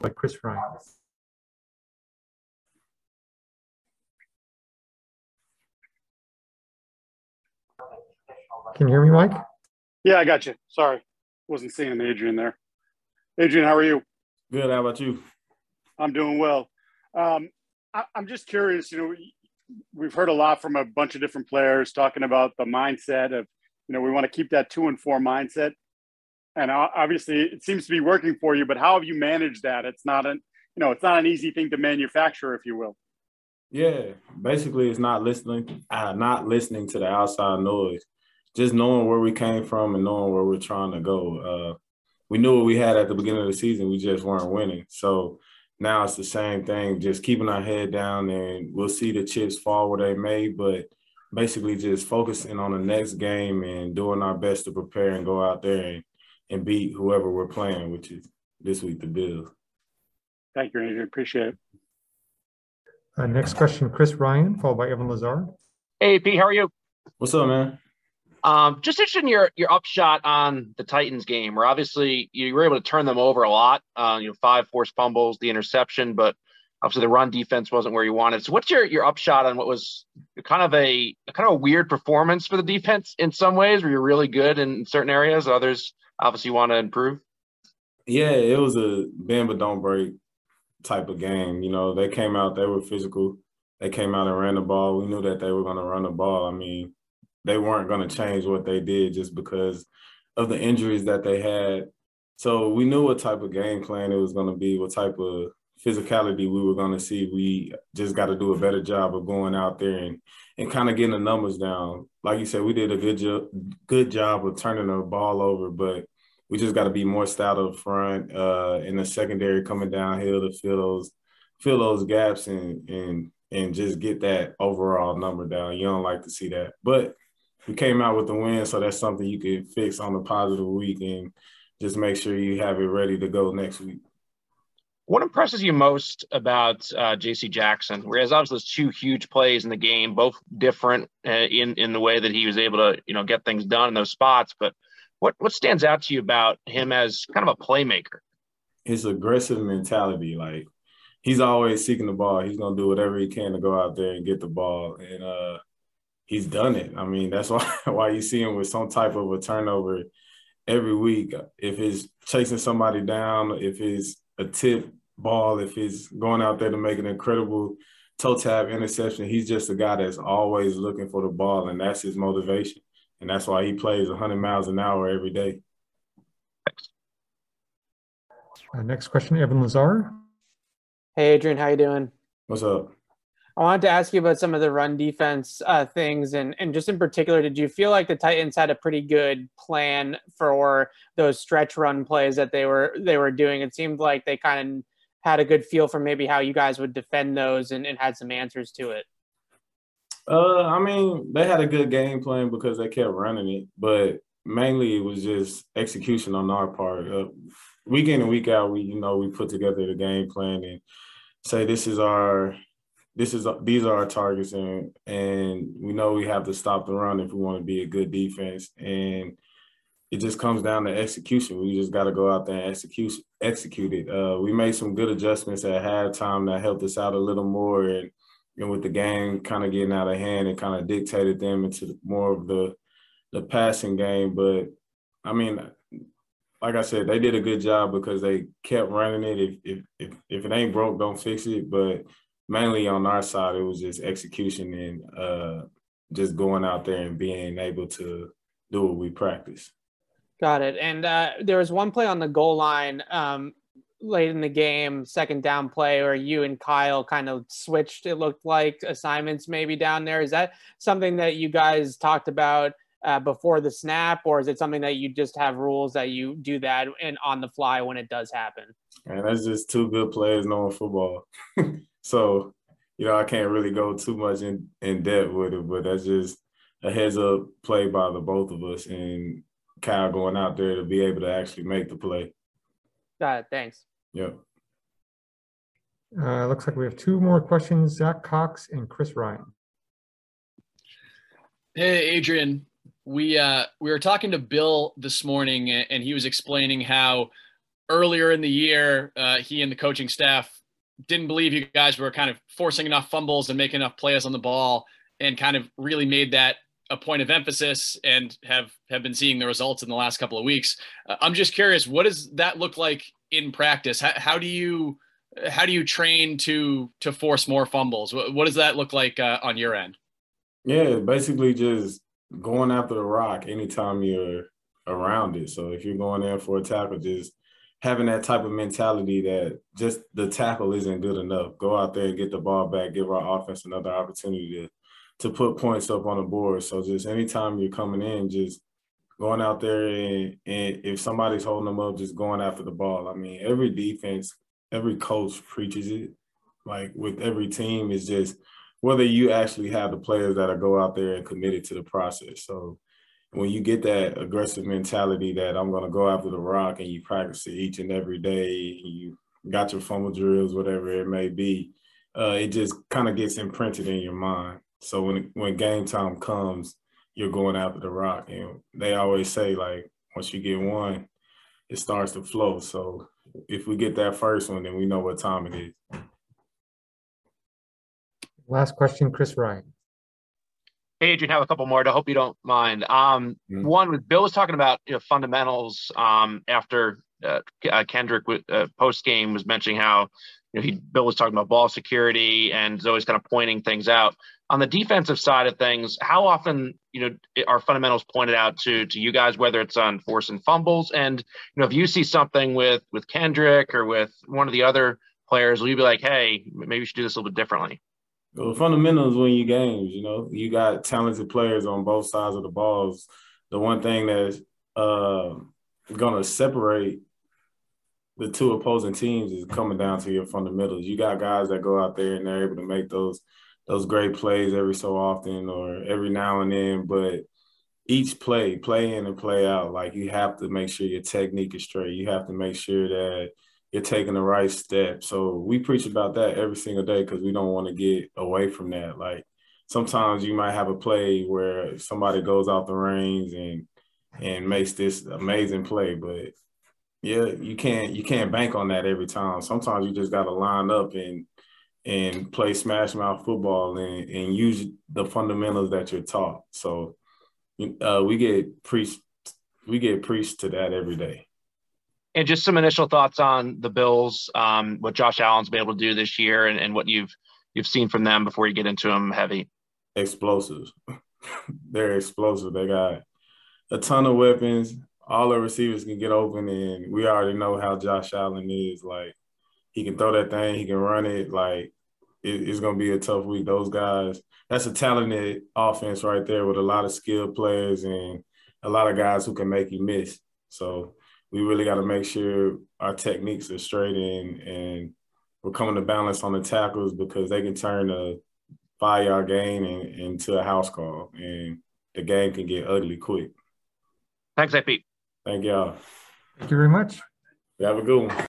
by Chris Ryan. Can you hear me, Mike? Yeah, I got you. Sorry, wasn't seeing Adrian there. Adrian, how are you? Good. How about you? I'm doing well. Um, I, I'm just curious. You know, we've heard a lot from a bunch of different players talking about the mindset of, you know, we want to keep that two and four mindset. And obviously, it seems to be working for you. But how have you managed that? It's not an, you know, it's not an easy thing to manufacture, if you will. Yeah, basically, it's not listening, uh, not listening to the outside noise just knowing where we came from and knowing where we're trying to go. Uh, we knew what we had at the beginning of the season. We just weren't winning. So now it's the same thing, just keeping our head down and we'll see the chips fall where they may, but basically just focusing on the next game and doing our best to prepare and go out there and, and beat whoever we're playing, which is this week the Bills. Thank you, Andrew. Appreciate it. Uh, next question, Chris Ryan, followed by Evan Lazar. Hey, Pete, how are you? What's up, man? Um, just interested in your your upshot on the Titans game, where obviously you were able to turn them over a lot. Uh, you know, five forced fumbles, the interception, but obviously the run defense wasn't where you wanted. So, what's your your upshot on what was kind of a kind of a weird performance for the defense in some ways, where you're really good in certain areas, others obviously want to improve? Yeah, it was a bend but don't break type of game. You know, they came out, they were physical. They came out and ran the ball. We knew that they were going to run the ball. I mean, they weren't going to change what they did just because of the injuries that they had. So we knew what type of game plan it was going to be, what type of physicality we were going to see. We just got to do a better job of going out there and and kind of getting the numbers down. Like you said, we did a good job good job of turning the ball over, but we just got to be more stout up front uh, in the secondary coming downhill to fill those fill those gaps and and and just get that overall number down. You don't like to see that, but we came out with the win, so that's something you can fix on the positive week and just make sure you have it ready to go next week. What impresses you most about uh, J.C. Jackson? Whereas obviously those two huge plays in the game, both different uh, in in the way that he was able to you know get things done in those spots. But what what stands out to you about him as kind of a playmaker? His aggressive mentality, like he's always seeking the ball. He's gonna do whatever he can to go out there and get the ball. And uh, he's done it. I mean, that's why why you see him with some type of a turnover every week. If he's chasing somebody down, if it's a tip ball, if he's going out there to make an incredible toe tap interception, he's just a guy that's always looking for the ball, and that's his motivation. And that's why he plays 100 miles an hour every day. Uh, next question, Evan Lazar. Hey, Adrian, how you doing? What's up? I wanted to ask you about some of the run defense uh, things, and and just in particular, did you feel like the Titans had a pretty good plan for those stretch run plays that they were they were doing? It seemed like they kind of had a good feel for maybe how you guys would defend those, and, and had some answers to it. Uh, I mean, they had a good game plan because they kept running it, but mainly it was just execution on our part. Uh, week in and week out, we you know we put together the game plan and say this is our this is these are our targets and and we know we have to stop the run if we want to be a good defense and it just comes down to execution. We just got to go out there and execute execute it. Uh, we made some good adjustments at halftime that helped us out a little more, and and with the game kind of getting out of hand, it kind of dictated them into more of the the passing game. But I mean, like I said, they did a good job because they kept running it. If if if, if it ain't broke, don't fix it. But mainly on our side, it was just execution and uh, just going out there and being able to do what we practice. Got it. And uh, there was one play on the goal line um, late in the game, second down play, where you and Kyle kind of switched. It looked like assignments maybe down there. Is that something that you guys talked about? Uh, before the snap, or is it something that you just have rules that you do that and on the fly when it does happen? And that's just two good players knowing football. So, you know, I can't really go too much in, in depth with it, but that's just a heads up play by the both of us and Kyle going out there to be able to actually make the play. Got it. Thanks. Yep. Uh, looks like we have two more questions Zach Cox and Chris Ryan. Hey, Adrian. We uh, we were talking to Bill this morning, and he was explaining how earlier in the year, uh, he and the coaching staff didn't believe you guys were kind of forcing enough fumbles and making enough plays on the ball, and kind of really made that a point of emphasis and have have been seeing the results in the last couple of weeks. Uh, I'm just curious, what does that look like in practice? How, how do you how do you train to to force more fumbles? What, what does that look like uh, on your end? Yeah, basically just going after the rock anytime you're around it. So if you're going in for a tackle, just having that type of mentality that just the tackle isn't good enough. Go out there and get the ball back, give our offense another opportunity to to put points up on the board. So just anytime you're coming in, just going out there and, and if somebody's holding them up, just going after the ball. I mean, every defense, every coach preaches it. Like with every team, is just whether you actually have the players that are go out there and committed to the process. So when you get that aggressive mentality that I'm going to go after the rock and you practice it each and every day, you got your fumble drills, whatever it may be, uh, it just kind of gets imprinted in your mind. So when when game time comes, you're going after the rock, and they always say like once you get one, it starts to flow. So if we get that first one, then we know what time it is. Last question, Chris Ryan. Hey, Adrian, have a couple more. I hope you don't mind. Um, Mhm. One with Bill was talking about you know, fundamentals um, after uh, uh, Kendrick uh, post game was mentioning how you know he Bill was talking about ball security and is always kind of pointing things out. On the defensive side of things, how often you know are fundamentals pointed out to to you guys, whether it's on force and fumbles, and you know if you see something with with Kendrick or with one of the other players, will you be like, hey, maybe we should do this a little bit differently? Well, the fundamentals win you games. You know, you got talented players on both sides of the balls. The one thing that's uh, going to separate the two opposing teams is coming down to your fundamentals. You got guys that go out there and they're able to make those those great plays every so often or every now and then, but each play, play in and play out, like you have to make sure your technique is straight. You have to make sure that you're taking the right step. So we preach about that every single day because we don't want to get away from that. Like sometimes you might have a play where somebody goes off the reins and and makes this amazing play, but yeah, you can't you can't bank on that every time. Sometimes you just got to line up and and play smash mouth football and, and use the fundamentals that you're taught. So uh, we get preached we get preached to that every day. And just some initial thoughts on the Bills, um, what Josh Allen's been able to do this year, and, and what you've you've seen from them before you get into them heavy. Explosive. They're explosive. They got a ton of weapons. All the receivers can get open, and we already know how Josh Allen is. Like he can throw that thing, he can run it. Like it, it's gonna be a tough week. Those guys. That's a talented offense right there with a lot of skilled players and a lot of guys who can make you miss. So we really got to make sure our techniques are straight and and we're coming to balance on the tackles because they can turn a five yard gain in, into a house call and the game can get ugly quick. Thanks, AP. Thank y'all. Thank you very much. You have a good one.